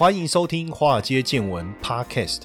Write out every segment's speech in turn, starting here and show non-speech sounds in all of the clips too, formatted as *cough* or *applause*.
欢迎收听《华尔街见闻》Podcast。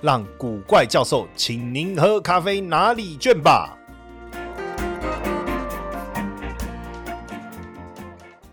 让古怪教授请您喝咖啡拿礼券吧。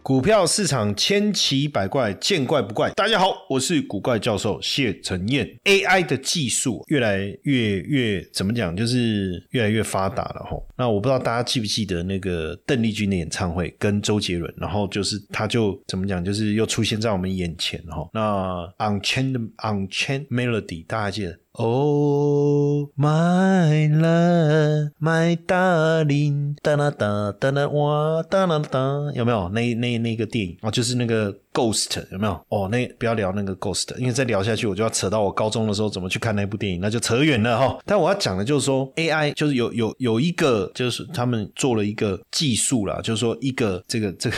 股票市场千奇百怪，见怪不怪。大家好，我是古怪教授谢承彦。AI 的技术越来越越怎么讲，就是越来越发达了哈。那我不知道大家记不记得那个邓丽君的演唱会跟周杰伦，然后就是他就怎么讲，就是又出现在我们眼前哈。那 Unchained Unchained Melody，大家记得？Oh my love, my darling，哒啦哒哒啦哇哒啦哒，有没有那那那个电影啊？就是那个。Ghost 有没有？哦，那不要聊那个 Ghost，因为再聊下去我就要扯到我高中的时候怎么去看那部电影，那就扯远了哈。但我要讲的就是说，AI 就是有有有一个，就是他们做了一个技术啦，就是说一个这个 *laughs* 这个，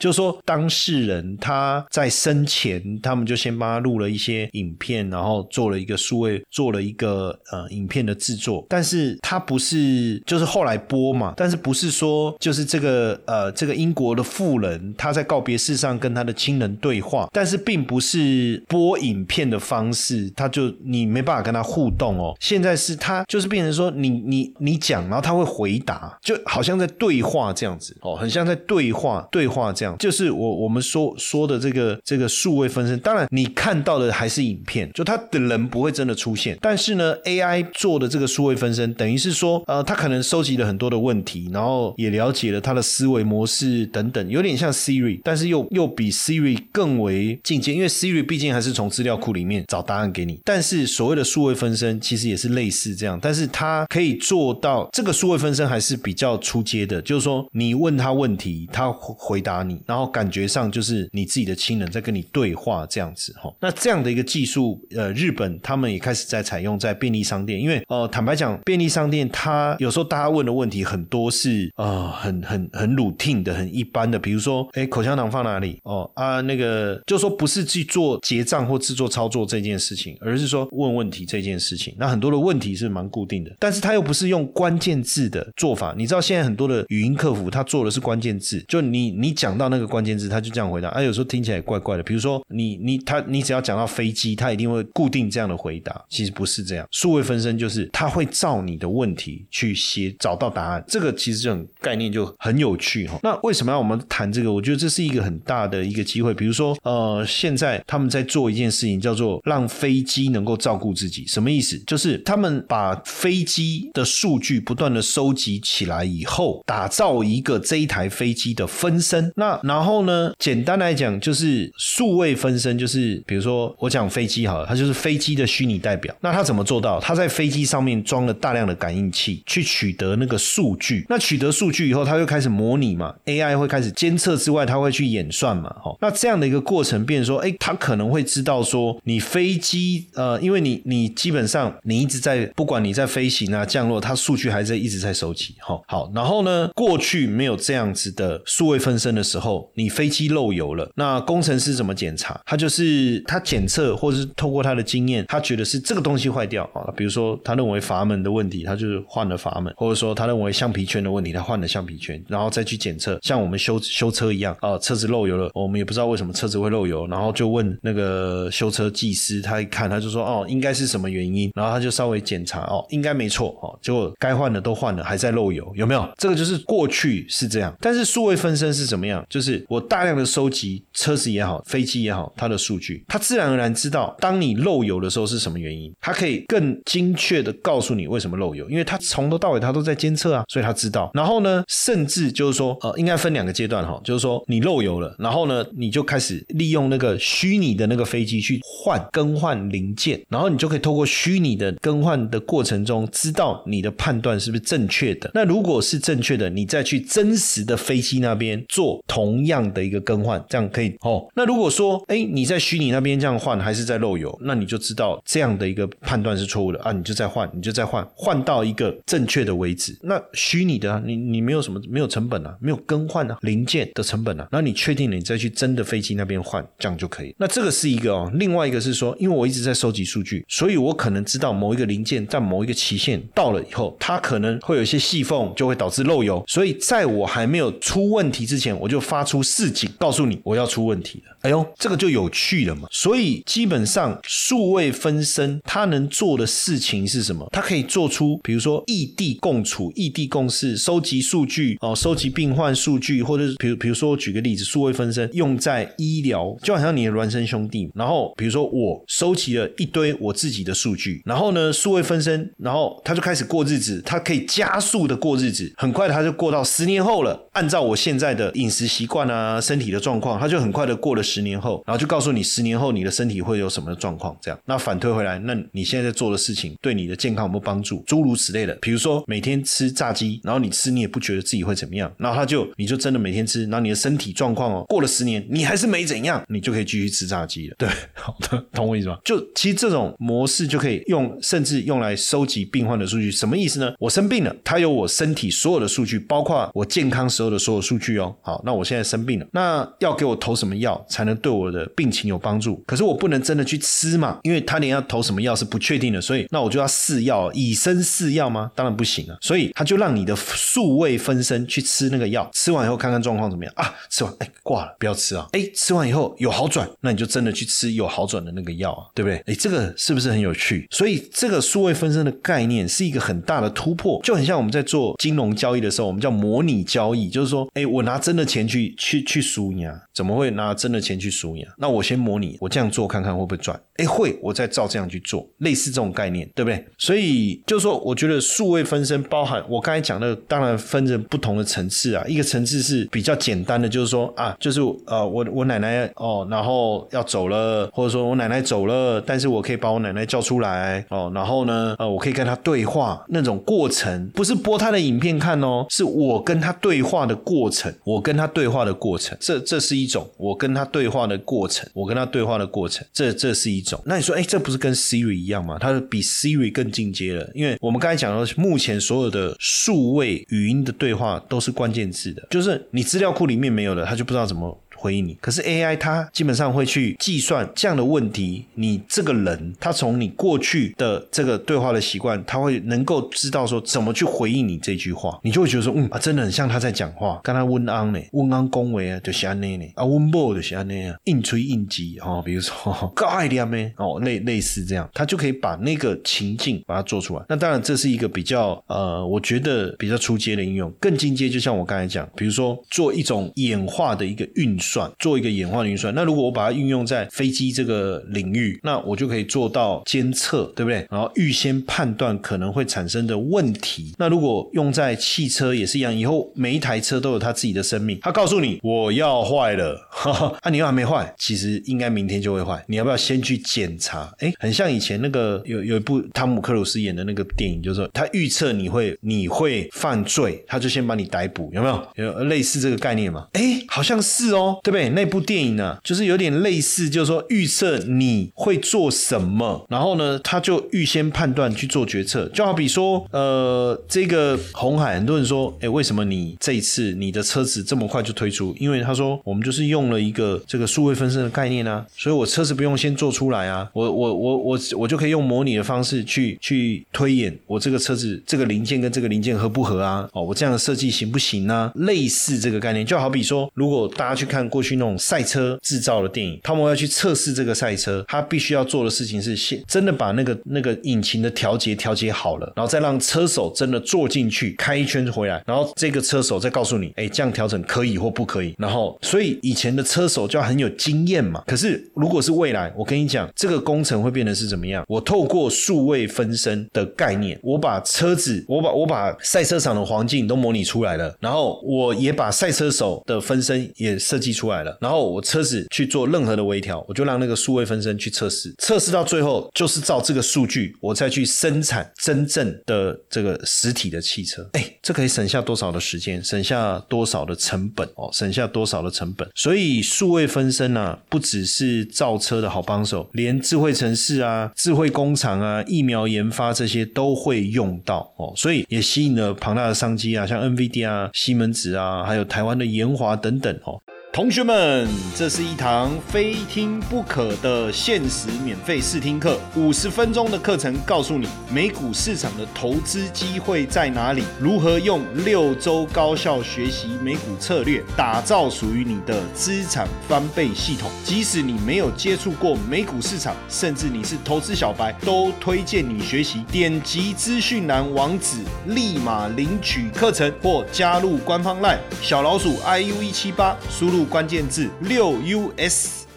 就是说当事人他在生前，他们就先帮他录了一些影片，然后做了一个数位，做了一个呃影片的制作，但是他不是就是后来播嘛，但是不是说就是这个呃这个英国的富人他在告别式上跟他的。亲人对话，但是并不是播影片的方式，他就你没办法跟他互动哦。现在是他就是变成说你你你讲，然后他会回答，就好像在对话这样子哦，很像在对话对话这样。就是我我们说说的这个这个数位分身，当然你看到的还是影片，就他的人不会真的出现。但是呢，AI 做的这个数位分身，等于是说呃，他可能收集了很多的问题，然后也了解了他的思维模式等等，有点像 Siri，但是又又比。Siri 更为进阶，因为 Siri 毕竟还是从资料库里面找答案给你。但是所谓的数位分身其实也是类似这样，但是它可以做到这个数位分身还是比较出阶的，就是说你问他问题，他回答你，然后感觉上就是你自己的亲人在跟你对话这样子哈。那这样的一个技术，呃，日本他们也开开始在采用在便利商店，因为呃，坦白讲，便利商店它有时候大家问的问题很多是呃很很很 routine 的、很一般的，比如说，哎，口香糖放哪里？哦。啊，那个就说不是去做结账或制作操作这件事情，而是说问问题这件事情。那很多的问题是蛮固定的，但是他又不是用关键字的做法。你知道现在很多的语音客服，他做的是关键字，就你你讲到那个关键字，他就这样回答。啊，有时候听起来怪怪的。比如说你你他你只要讲到飞机，他一定会固定这样的回答。其实不是这样，数位分身就是他会照你的问题去写找到答案。这个其实这种概念就很有趣哈。那为什么要我们谈这个？我觉得这是一个很大的一个。机会，比如说，呃，现在他们在做一件事情，叫做让飞机能够照顾自己。什么意思？就是他们把飞机的数据不断的收集起来以后，打造一个这一台飞机的分身。那然后呢，简单来讲，就是数位分身，就是比如说我讲飞机好了，它就是飞机的虚拟代表。那他怎么做到？他在飞机上面装了大量的感应器，去取得那个数据。那取得数据以后，它就开始模拟嘛，AI 会开始监测之外，它会去演算嘛，哈。那这样的一个过程，变说，哎，他可能会知道说，你飞机，呃，因为你你基本上你一直在，不管你在飞行啊、降落，它数据还在一直在收集，哈，好，然后呢，过去没有这样子的数位分身的时候，你飞机漏油了，那工程师怎么检查？他就是他检测，或者是透过他的经验，他觉得是这个东西坏掉啊，比如说他认为阀门的问题，他就是换了阀门，或者说他认为橡皮圈的问题，他换了橡皮圈，然后再去检测，像我们修修车一样啊，车子漏油了，我们也不。知道为什么车子会漏油，然后就问那个修车技师，他一看他就说哦，应该是什么原因，然后他就稍微检查哦，应该没错哦，结果该换的都换了，还在漏油，有没有？这个就是过去是这样，但是数位分身是怎么样？就是我大量的收集车子也好，飞机也好，它的数据，它自然而然知道，当你漏油的时候是什么原因，它可以更精确的告诉你为什么漏油，因为它从头到尾它都在监测啊，所以它知道。然后呢，甚至就是说，呃，应该分两个阶段哈，就是说你漏油了，然后呢，你就开始利用那个虚拟的那个飞机去换更换零件，然后你就可以透过虚拟的更换的过程中，知道你的判断是不是正确的。那如果是正确的，你再去真实的飞机那边做同样的一个更换，这样可以哦。那如果说，哎，你在虚拟那边这样换，还是在漏油，那你就知道这样的一个判断是错误的啊，你就再换，你就再换，换到一个正确的为止。那虚拟的，你你没有什么没有成本啊，没有更换啊零件的成本啊，然后你确定了，你再去真的飞机那边换，这样就可以。那这个是一个哦，另外一个是说，因为我一直在收集数据，所以我可能知道某一个零件在某一个期限到了以后，它可能会有一些细缝，就会导致漏油。所以在我还没有出问题之前，我就发出示警，告诉你我要出问题了。哎呦，这个就有趣了嘛。所以基本上数位分身他能做的事情是什么？他可以做出比如说异地共处、异地共事、收集数据哦，收集病患数据，或者是比如比如说举个例子，数位分身用在医疗，就好像你的孪生兄弟。然后比如说我收集了一堆我自己的数据，然后呢，数位分身，然后他就开始过日子，他可以加速的过日子，很快他就过到十年后了。按照我现在的饮食习惯啊，身体的状况，他就很快的过了。十年后，然后就告诉你十年后你的身体会有什么状况，这样那反推回来，那你现在在做的事情对你的健康有没有帮助？诸如此类的，比如说每天吃炸鸡，然后你吃你也不觉得自己会怎么样，然后他就你就真的每天吃，然后你的身体状况哦，过了十年你还是没怎样，你就可以继续吃炸鸡了。对，好的，懂我意思吗？就其实这种模式就可以用，甚至用来收集病患的数据，什么意思呢？我生病了，他有我身体所有的数据，包括我健康时候的所有数据哦。好，那我现在生病了，那要给我投什么药才？才能对我的病情有帮助，可是我不能真的去吃嘛，因为他连要投什么药是不确定的，所以那我就要试药，以身试药吗？当然不行啊，所以他就让你的数位分身去吃那个药，吃完以后看看状况怎么样啊？吃完哎挂了，不要吃啊！哎吃完以后有好转，那你就真的去吃有好转的那个药啊，对不对？哎这个是不是很有趣？所以这个数位分身的概念是一个很大的突破，就很像我们在做金融交易的时候，我们叫模拟交易，就是说哎我拿真的钱去去去输你啊，怎么会拿真的钱？去输赢，那我先模拟，我这样做看看会不会赚？哎，会，我再照这样去做，类似这种概念，对不对？所以就是说，我觉得数位分身包含我刚才讲的，当然分成不同的层次啊。一个层次是比较简单的，就是说啊，就是呃，我我奶奶哦，然后要走了，或者说我奶奶走了，但是我可以把我奶奶叫出来哦，然后呢，呃，我可以跟她对话，那种过程不是播她的影片看哦，是我跟她对话的过程，我跟他对话的过程，这这是一种我跟他对。话的过程，我跟他对话的过程，这这是一种。那你说，哎，这不是跟 Siri 一样吗？它比 Siri 更进阶了，因为我们刚才讲到，目前所有的数位语音的对话都是关键字的，就是你资料库里面没有的，他就不知道怎么。回应你，可是 AI 它基本上会去计算这样的问题。你这个人，他从你过去的这个对话的习惯，他会能够知道说怎么去回应你这句话，你就会觉得说，嗯啊，真的很像他在讲话。跟他温安呢，温安恭维啊，就安内呢，啊温波就安内啊，硬吹硬挤哦，*laughs* 比如说 *laughs* 高爱点咩哦，类类似这样，他就可以把那个情境把它做出来。那当然这是一个比较呃，我觉得比较出阶的应用，更进阶就像我刚才讲，比如说做一种演化的一个运算。算做一个演化的运算，那如果我把它运用在飞机这个领域，那我就可以做到监测，对不对？然后预先判断可能会产生的问题。那如果用在汽车也是一样，以后每一台车都有它自己的生命。它告诉你我要坏了，*laughs* 啊，你又还没坏，其实应该明天就会坏。你要不要先去检查？哎，很像以前那个有有一部汤姆克鲁斯演的那个电影，就是说他预测你会你会犯罪，他就先把你逮捕，有没有？有类似这个概念吗？哎，好像是哦。对不对？那部电影呢，就是有点类似，就是说预测你会做什么，然后呢，他就预先判断去做决策。就好比说，呃，这个红海，很多人说，哎，为什么你这一次你的车子这么快就推出？因为他说，我们就是用了一个这个数位分身的概念啊，所以我车子不用先做出来啊，我我我我我就可以用模拟的方式去去推演我这个车子这个零件跟这个零件合不合啊？哦，我这样的设计行不行呢？类似这个概念，就好比说，如果大家去看。过去那种赛车制造的电影，他们要去测试这个赛车，他必须要做的事情是先真的把那个那个引擎的调节调节好了，然后再让车手真的坐进去开一圈回来，然后这个车手再告诉你，哎，这样调整可以或不可以。然后，所以以前的车手就要很有经验嘛。可是如果是未来，我跟你讲，这个工程会变得是怎么样？我透过数位分身的概念，我把车子，我把我把赛车场的环境都模拟出来了，然后我也把赛车手的分身也设计出出来了，然后我车子去做任何的微调，我就让那个数位分身去测试，测试到最后就是照这个数据，我再去生产真正的这个实体的汽车。哎，这可以省下多少的时间，省下多少的成本哦，省下多少的成本。所以数位分身呢，不只是造车的好帮手，连智慧城市啊、智慧工厂啊、疫苗研发这些都会用到哦，所以也吸引了庞大的商机啊，像 NVD 啊、西门子啊，还有台湾的研华等等哦。同学们，这是一堂非听不可的限时免费试听课，五十分钟的课程，告诉你美股市场的投资机会在哪里，如何用六周高效学习美股策略，打造属于你的资产翻倍系统。即使你没有接触过美股市场，甚至你是投资小白，都推荐你学习。点击资讯栏网址，立马领取课程或加入官方 LINE 小老鼠 iu 一七八，输入。关键字六 US。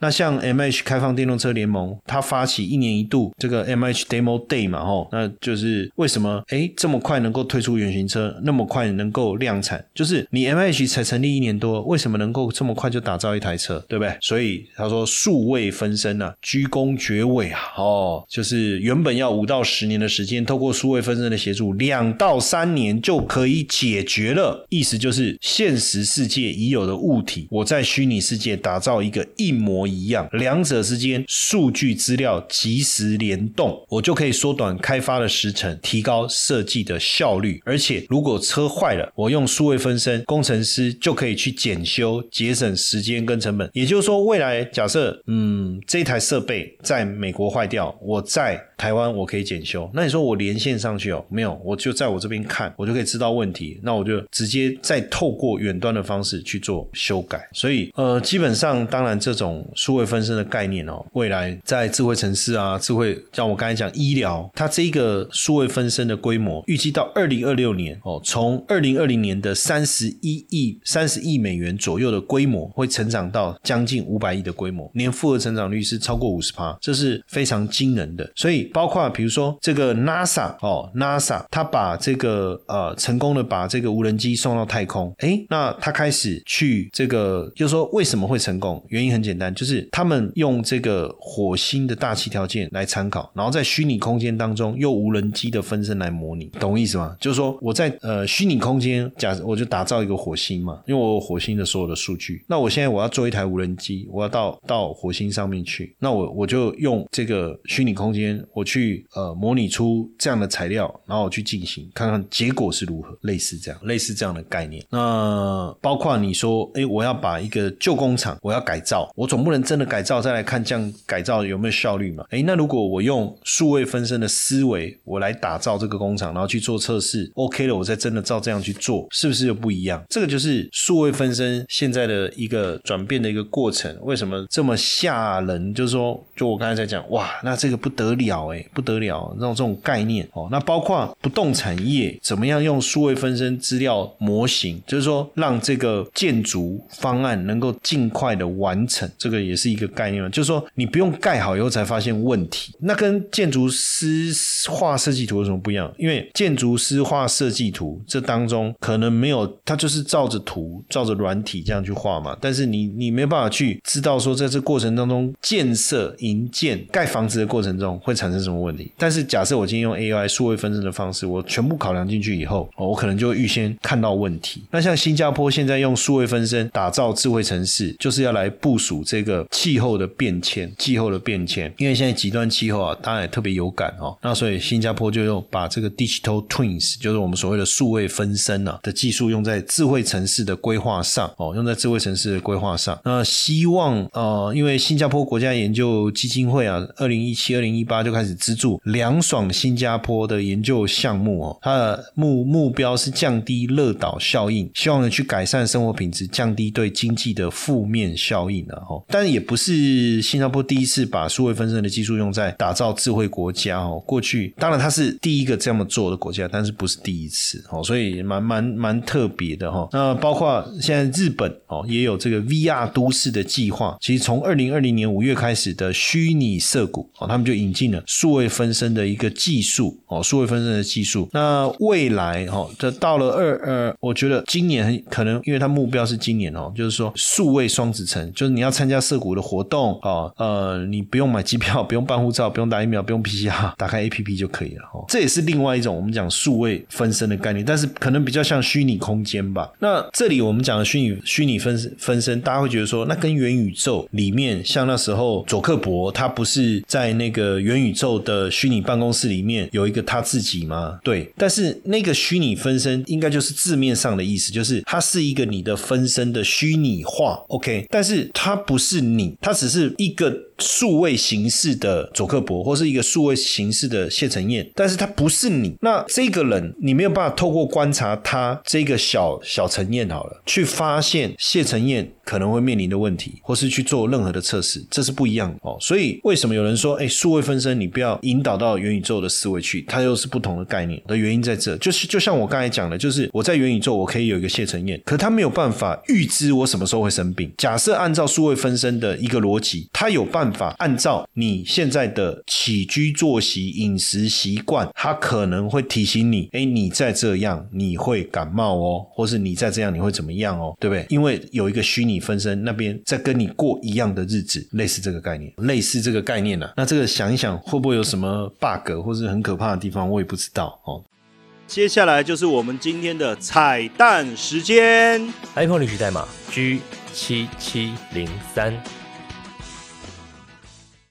那像 M H 开放电动车联盟，它发起一年一度这个 M H Demo Day 嘛，吼，那就是为什么哎这么快能够推出原型车，那么快能够量产？就是你 M H 才成立一年多，为什么能够这么快就打造一台车，对不对？所以他说数位分身啊，居功厥伟啊，哦，就是原本要五到十年的时间，透过数位分身的协助，两到三年就可以解决了。意思就是现实世界已有的物体，我在虚拟世界打造一个一模。一样，两者之间数据资料及时联动，我就可以缩短开发的时程，提高设计的效率。而且，如果车坏了，我用数位分身，工程师就可以去检修，节省时间跟成本。也就是说，未来假设，嗯，这台设备在美国坏掉，我在台湾我可以检修。那你说我连线上去哦？没有，我就在我这边看，我就可以知道问题。那我就直接再透过远端的方式去做修改。所以，呃，基本上，当然这种。数位分身的概念哦，未来在智慧城市啊，智慧像我刚才讲医疗，它这个数位分身的规模，预计到二零二六年哦，从二零二零年的三十一亿三十亿美元左右的规模，会成长到将近五百亿的规模，年复合成长率是超过五十趴，这是非常惊人的。所以包括比如说这个 NASA 哦，NASA 它把这个呃成功的把这个无人机送到太空，哎，那它开始去这个，就是说为什么会成功？原因很简单，就是。他们用这个火星的大气条件来参考，然后在虚拟空间当中用无人机的分身来模拟，懂我意思吗？就是说我在呃虚拟空间，假设我就打造一个火星嘛，因为我有火星的所有的数据，那我现在我要做一台无人机，我要到到火星上面去，那我我就用这个虚拟空间，我去呃模拟出这样的材料，然后我去进行看看结果是如何，类似这样，类似这样的概念。那包括你说，哎，我要把一个旧工厂我要改造，我总不能。真的改造再来看这样改造有没有效率嘛？哎，那如果我用数位分身的思维，我来打造这个工厂，然后去做测试，OK 了，我再真的照这样去做，是不是就不一样？这个就是数位分身现在的一个转变的一个过程。为什么这么吓人？就是说，就我刚才在讲，哇，那这个不得了哎，不得了，那种这种概念哦。那包括不动产业怎么样用数位分身资料模型，就是说让这个建筑方案能够尽快的完成这个。也是一个概念嘛，就是说你不用盖好以后才发现问题，那跟建筑师画设计图有什么不一样？因为建筑师画设计图，这当中可能没有他就是照着图、照着软体这样去画嘛，但是你你没办法去知道说在这过程当中建设、营建、盖房子的过程中会产生是什么问题。但是假设我今天用 AI 数位分身的方式，我全部考量进去以后，哦我可能就预先看到问题。那像新加坡现在用数位分身打造智慧城市，就是要来部署这个。气候的变迁，气候的变迁，因为现在极端气候啊，当然也特别有感哦。那所以新加坡就用把这个 digital twins，就是我们所谓的数位分身啊的技术，用在智慧城市的规划上哦，用在智慧城市的规划上。那希望呃，因为新加坡国家研究基金会啊，二零一七、二零一八就开始始资助凉爽新加坡的研究项目哦，它的目目标是降低热岛效应，希望呢去改善生活品质，降低对经济的负面效应啊。哦，但也不是新加坡第一次把数位分身的技术用在打造智慧国家哦。过去当然它是第一个这么做的国家，但是不是第一次哦，所以蛮蛮蛮特别的哈。那包括现在日本哦也有这个 VR 都市的计划，其实从二零二零年五月开始的虚拟涩谷哦，他们就引进了数位分身的一个技术哦，数位分身的技术。那未来哈，这到了二二，我觉得今年可能因为它目标是今年哦，就是说数位双子城，就是你要参加涩谷的活动哦，呃，你不用买机票，*laughs* 不用办护照，不用打疫苗，不用 PCR，打开 APP 就可以了哦。这也是另外一种我们讲数位分身的概念，但是可能比较像虚拟空间吧。那这里我们讲的虚拟虚拟分分身，大家会觉得说，那跟元宇宙里面像那时候佐克伯他不是在那个元宇宙的虚拟办公室里面有一个他自己吗？对，但是那个虚拟分身应该就是字面上的意思，就是它是一个你的分身的虚拟化，OK，但是它不是你，它只是一个。数位形式的佐克伯，或是一个数位形式的谢承彦，但是他不是你。那这个人，你没有办法透过观察他这个小小陈彦好了，去发现谢承彦可能会面临的问题，或是去做任何的测试，这是不一样哦。所以为什么有人说，哎，数位分身你不要引导到元宇宙的思维去，它又是不同的概念的原因在这，就是就像我刚才讲的，就是我在元宇宙我可以有一个谢承彦，可他没有办法预知我什么时候会生病。假设按照数位分身的一个逻辑，他有办。法按照你现在的起居作息、饮食习惯，它可能会提醒你：哎，你再这样你会感冒哦，或是你再这样你会怎么样哦，对不对？因为有一个虚拟分身那边在跟你过一样的日子，类似这个概念，类似这个概念呢。那这个想一想，会不会有什么 bug 或是很可怕的地方？我也不知道哦。接下来就是我们今天的彩蛋时间，iPhone 历史代码 G 七七零三。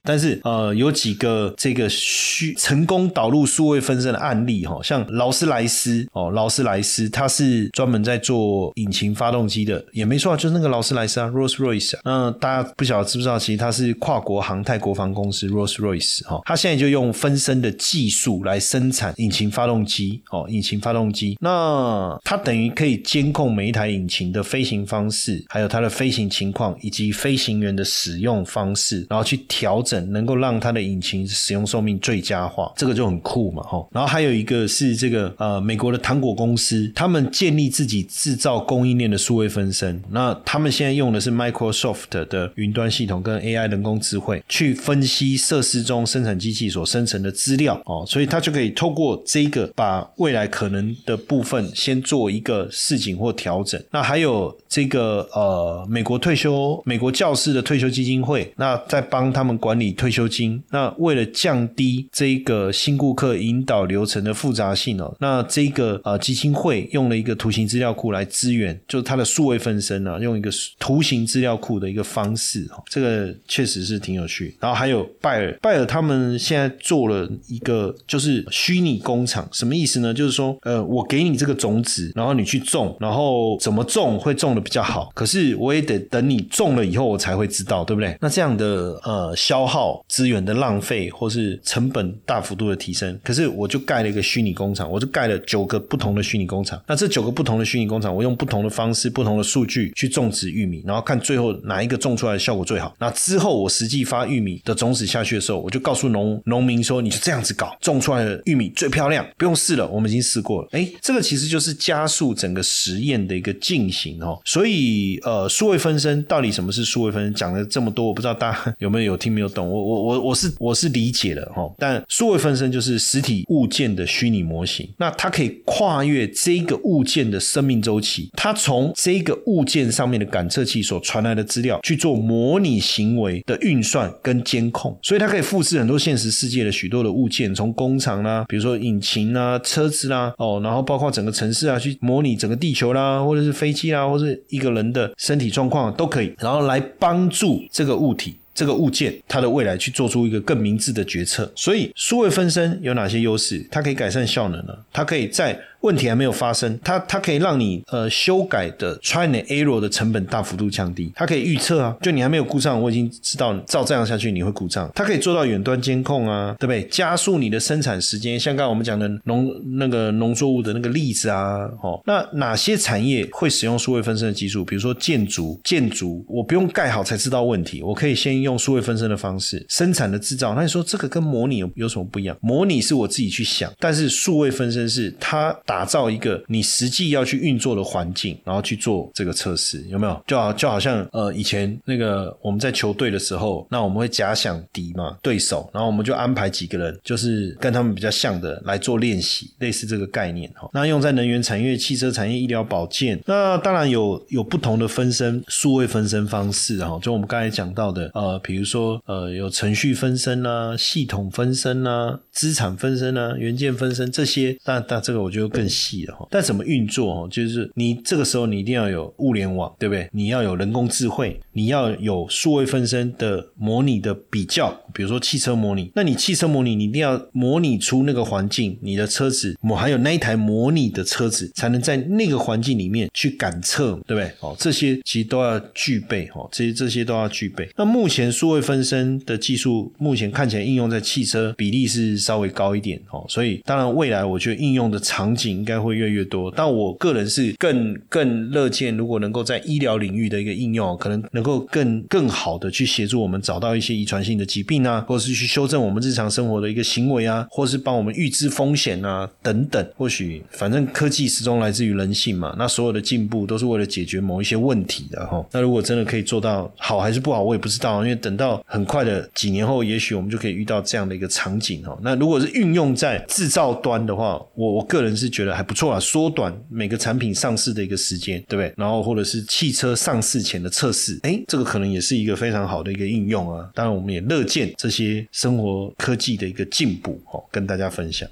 但是呃，有几个这个虚成功导入数位分身的案例哈，像劳斯莱斯哦，劳斯莱斯它是专门在做引擎发动机的，也没错，就是那个劳斯莱斯啊，*laughs* Rolls Royce 啊。那大家不晓得知不知道，其实它是跨国航太国防公司 Rolls Royce 哈，它现在就用分身的技术来生产引擎发动机哦，引擎发动机。那它等于可以监控每一台引擎的飞行方式，还有它的飞行情况以及飞行员的使用方式，然后去调整。能够让它的引擎使用寿命最佳化，这个就很酷嘛，哈。然后还有一个是这个呃，美国的糖果公司，他们建立自己制造供应链的数位分身。那他们现在用的是 Microsoft 的云端系统跟 AI 人工智慧去分析设施中生产机器所生成的资料哦，所以它就可以透过这个把未来可能的部分先做一个示警或调整。那还有这个呃，美国退休美国教师的退休基金会，那在帮他们管理。退休金，那为了降低这个新顾客引导流程的复杂性哦，那这个呃基金会用了一个图形资料库来支援，就是它的数位分身啊，用一个图形资料库的一个方式哦，这个确实是挺有趣。然后还有拜尔，拜尔他们现在做了一个就是虚拟工厂，什么意思呢？就是说呃，我给你这个种子，然后你去种，然后怎么种会种的比较好，可是我也得等你种了以后我才会知道，对不对？那这样的呃消耗。资源的浪费，或是成本大幅度的提升，可是我就盖了一个虚拟工厂，我就盖了九个不同的虚拟工厂。那这九个不同的虚拟工厂，我用不同的方式、不同的数据去种植玉米，然后看最后哪一个种出来的效果最好。那之后我实际发玉米的种子下去的时候，我就告诉农农民说：“你就这样子搞，种出来的玉米最漂亮，不用试了，我们已经试过了。”哎，这个其实就是加速整个实验的一个进行哦。所以呃，数位分身到底什么是数位分身？讲了这么多，我不知道大家有没有有听没有懂？我我我我是我是理解的哈，但数位分身就是实体物件的虚拟模型，那它可以跨越这个物件的生命周期，它从这个物件上面的感测器所传来的资料去做模拟行为的运算跟监控，所以它可以复制很多现实世界的许多的物件，从工厂啦，比如说引擎啦、车子啦，哦，然后包括整个城市啊，去模拟整个地球啦，或者是飞机啦，或者是一个人的身体状况都可以，然后来帮助这个物体。这个物件它的未来去做出一个更明智的决策，所以数位分身有哪些优势？它可以改善效能呢？它可以在问题还没有发生，它它可以让你呃修改的 try and error 的成本大幅度降低，它可以预测啊，就你还没有故障，我已经知道照这样下去你会故障，它可以做到远端监控啊，对不对？加速你的生产时间，像刚刚我们讲的农那个农作物的那个例子啊，哦，那哪些产业会使用数位分身的技术？比如说建筑，建筑我不用盖好才知道问题，我可以先用数位分身的方式生产的制造。那你说这个跟模拟有有什么不一样？模拟是我自己去想，但是数位分身是它打打造一个你实际要去运作的环境，然后去做这个测试，有没有？就好就好像呃以前那个我们在球队的时候，那我们会假想敌嘛对手，然后我们就安排几个人，就是跟他们比较像的来做练习，类似这个概念哈。那用在能源产业、汽车产业、医疗保健，那当然有有不同的分身数位分身方式哈。就我们刚才讲到的呃，比如说呃有程序分身啊、系统分身啊、资产分身啊、元件分身这些，那那这个我觉得更细了哈。但怎么运作哦？就是你这个时候你一定要有物联网，对不对？你要有人工智慧，你要有数位分身的模拟的比较，比如说汽车模拟，那你汽车模拟你一定要模拟出那个环境，你的车子我还有那一台模拟的车子才能在那个环境里面去感测，对不对？哦，这些其实都要具备哦，这些这些都要具备。那目前数位分身的技术，目前看起来应用在汽车比例是稍微高一点哦，所以当然未来我觉得应用的场景应该会越来越多。但我个人是更更乐见，如果能够在医疗领域的一个应用，可能能够更更好的去协助我们找到一些遗传性的疾病啊，或者是去修正我们日常生活的一个行为啊，或是帮我们预知风险啊等等。或许反正科技始终来自于人性嘛，那所有的进步都是为了解决某一些问题的哈。那如果真的可以做到好还是不好，我也不知道，因为等到很快的几年后，也许我们就可以遇到这样的一个场景哈。那如果是运用在制造端的话，我我个人是觉得还不错啊，缩短每个产品上市的一个时间，对不对？然后或者是汽车上市前的测试，哎，这个可能也是一个非常好的一个应用啊。当然，我们也乐见这些生活科技的一个进步哦，跟大家分享。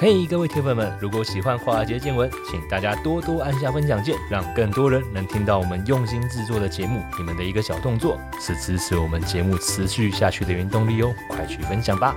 嘿，各位铁粉们，如果喜欢华尔街见闻，请大家多多按下分享键，让更多人能听到我们用心制作的节目。你们的一个小动作，是支持我们节目持续下去的原动力哦，快去分享吧！